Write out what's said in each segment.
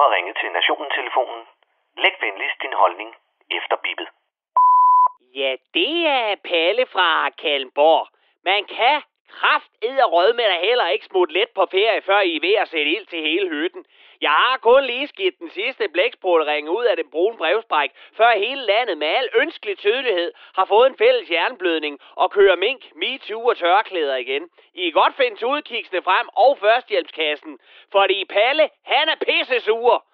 har ringet til Nationen-telefonen. Læg venligst din holdning efter bippet. Ja, det er Palle fra Kalmborg. Man kan kraft og rød med dig heller ikke smutte let på ferie, før I er ved at sætte ild til hele hytten. Jeg har kun lige skidt den sidste blækspruttering ud af den brune brevspræk, før hele landet med al ønskelig tydelighed har fået en fælles jernblødning og kører mink, MeToo og tørklæder igen. I kan godt finde udkigsene frem og førstehjælpskassen, fordi Palle, han er pissesur.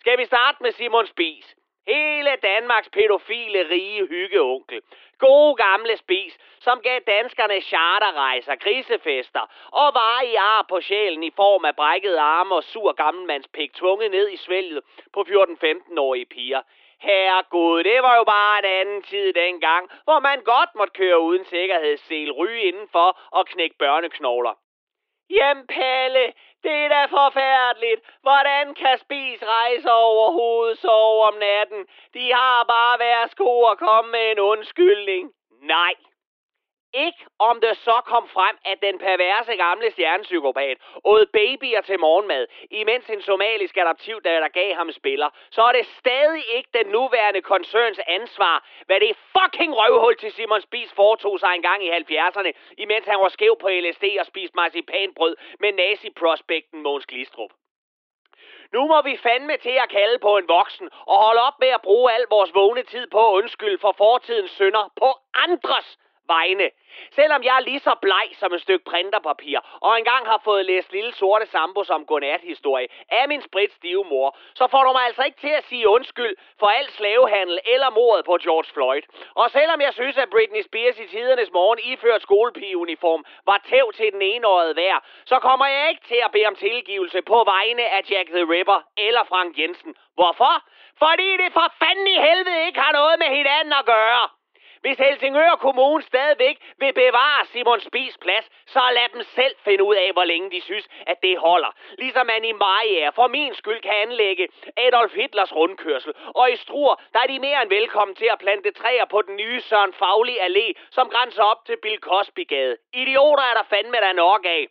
Skal vi starte med Simon Spis? Hele Danmarks pædofile rige hyggeonkel. Gode gamle spis, som gav danskerne charterrejser, grisefester og var i ar på sjælen i form af brækkede arme og sur gammelmandspik tvunget ned i svælget på 14-15-årige piger. Herregud, det var jo bare en anden tid dengang, hvor man godt måtte køre uden sikkerhedssel, ryge indenfor og knække børneknogler. Jamen Palle, det er da forfærdeligt. Hvordan kan spis rejse overhovedet sove om natten? De har bare været sko at komme med en undskyldning. Nej, ikke om det så kom frem, at den perverse gamle stjernepsykopat åd babyer til morgenmad, imens en somalisk adoptivdatter der gav ham spiller, så er det stadig ikke den nuværende koncerns ansvar, hvad det fucking røvhul til Simon Spies foretog sig engang i 70'erne, imens han var skæv på LSD og spiste marcipanbrød med nazi-prospekten Måns Glistrup. Nu må vi fandme til at kalde på en voksen og holde op med at bruge al vores vågne tid på at undskylde for fortidens synder på andres vegne. Selvom jeg er lige så bleg som et stykke printerpapir, og engang har fået læst Lille Sorte Sambo som godnat-historie af min spritstive mor, så får du mig altså ikke til at sige undskyld for al slavehandel eller mordet på George Floyd. Og selvom jeg synes, at Britney Spears i tidernes morgen iført skolepigeuniform var tæv til den enårede vær, så kommer jeg ikke til at bede om tilgivelse på vegne af Jack the Ripper eller Frank Jensen. Hvorfor? Fordi det for fanden i helvede ikke har noget med hinanden at gøre. Hvis Helsingør Kommune stadigvæk vil bevare Simon Spis plads, så lad dem selv finde ud af, hvor længe de synes, at det holder. Ligesom man i Maja for min skyld kan anlægge Adolf Hitlers rundkørsel. Og i Struer, der er de mere end velkommen til at plante træer på den nye Søren Faglig Allé, som grænser op til Bill Cosby-gade. Idioter er der fandme der nok af.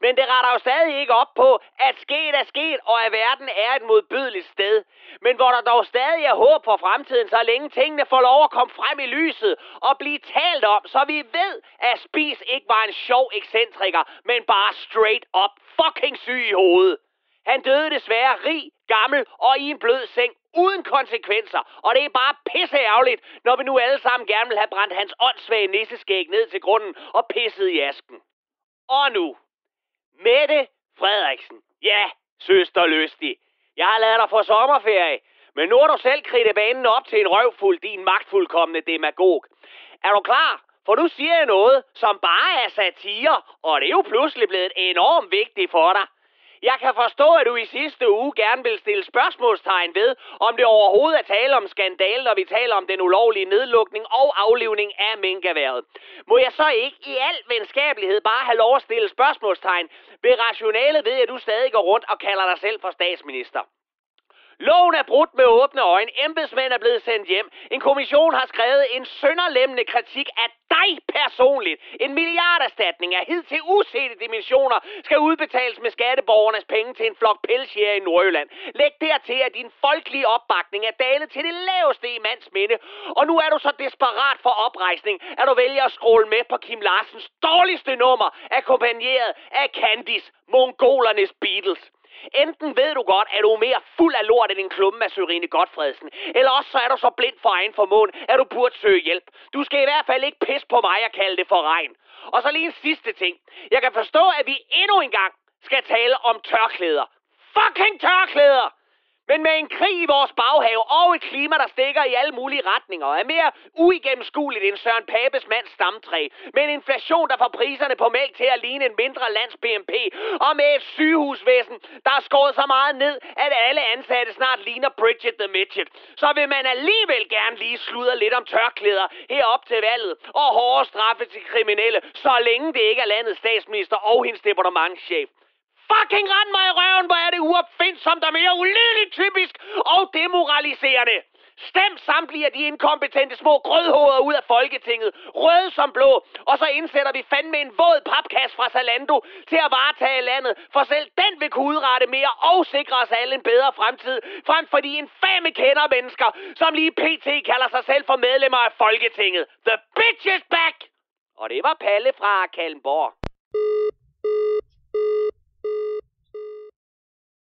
Men det retter jo stadig ikke op på, at sket er sket, og at verden er et modbydeligt sted. Men hvor der dog stadig er håb for fremtiden, så længe tingene får lov at komme frem i lyset og blive talt om, så vi ved, at Spis ikke var en sjov ekscentriker, men bare straight up fucking syg i hovedet. Han døde desværre rig, gammel og i en blød seng uden konsekvenser. Og det er bare pisse ærgerligt, når vi nu alle sammen gerne vil have brændt hans åndssvage nisseskæg ned til grunden og pisset i asken. Og nu, Mette Frederiksen. Ja, søster lystig. Jeg har lavet dig for sommerferie, men nu har du selv kridtet banen op til en røvfuld, din magtfuldkommende demagog. Er du klar? For nu siger jeg noget, som bare er satire, og det er jo pludselig blevet enormt vigtigt for dig. Jeg kan forstå, at du i sidste uge gerne vil stille spørgsmålstegn ved, om det overhovedet er tale om skandal, når vi taler om den ulovlige nedlukning og aflivning af minkaværet. Må jeg så ikke i al venskabelighed bare have lov at stille spørgsmålstegn ved rationalet ved, at du stadig går rundt og kalder dig selv for statsminister? Loven er brudt med åbne øjne. Embedsmænd er blevet sendt hjem. En kommission har skrevet en sønderlemmende kritik af dig personligt. En milliarderstatning af hidtil usete dimensioner skal udbetales med skatteborgernes penge til en flok pelsjæger i Nordjylland. Læg dertil, at din folkelige opbakning er dalet til det laveste i mands minde. Og nu er du så desperat for oprejsning, at du vælger at scrolle med på Kim Larsens dårligste nummer, akkompagneret af Candice, mongolernes Beatles. Enten ved du godt, at du er mere fuld af lort end en klumme af Sørine Godfredsen, eller også så er du så blind for egen formåen, at du burde søge hjælp. Du skal i hvert fald ikke pisse på mig og kalde det for regn. Og så lige en sidste ting. Jeg kan forstå, at vi endnu en gang skal tale om tørklæder. Fucking tørklæder! Men med en krig i vores baghave og et klima, der stikker i alle mulige retninger, er mere uigennemskueligt end Søren Papes mands stamtræ, med en inflation, der får priserne på mælk til at ligne en mindre lands BNP, og med et sygehusvæsen, der er skåret så meget ned, at alle ansatte snart ligner Bridget the Midget, så vil man alligevel gerne lige sludre lidt om tørklæder herop til valget, og hårde straffe til kriminelle, så længe det ikke er landets statsminister og hendes departementschef fucking rende mig i røven, hvor er det uopfindsomt og mere ulideligt typisk og demoraliserende. Stem samtlige af de inkompetente små grødhoveder ud af Folketinget, røde som blå, og så indsætter vi fandme en våd papkasse fra Zalando til at varetage landet, for selv den vil kunne udrette mere og sikre os alle en bedre fremtid, frem for de infame kender mennesker, som lige pt. kalder sig selv for medlemmer af Folketinget. The bitch is back! Og det var Palle fra Kalmborg.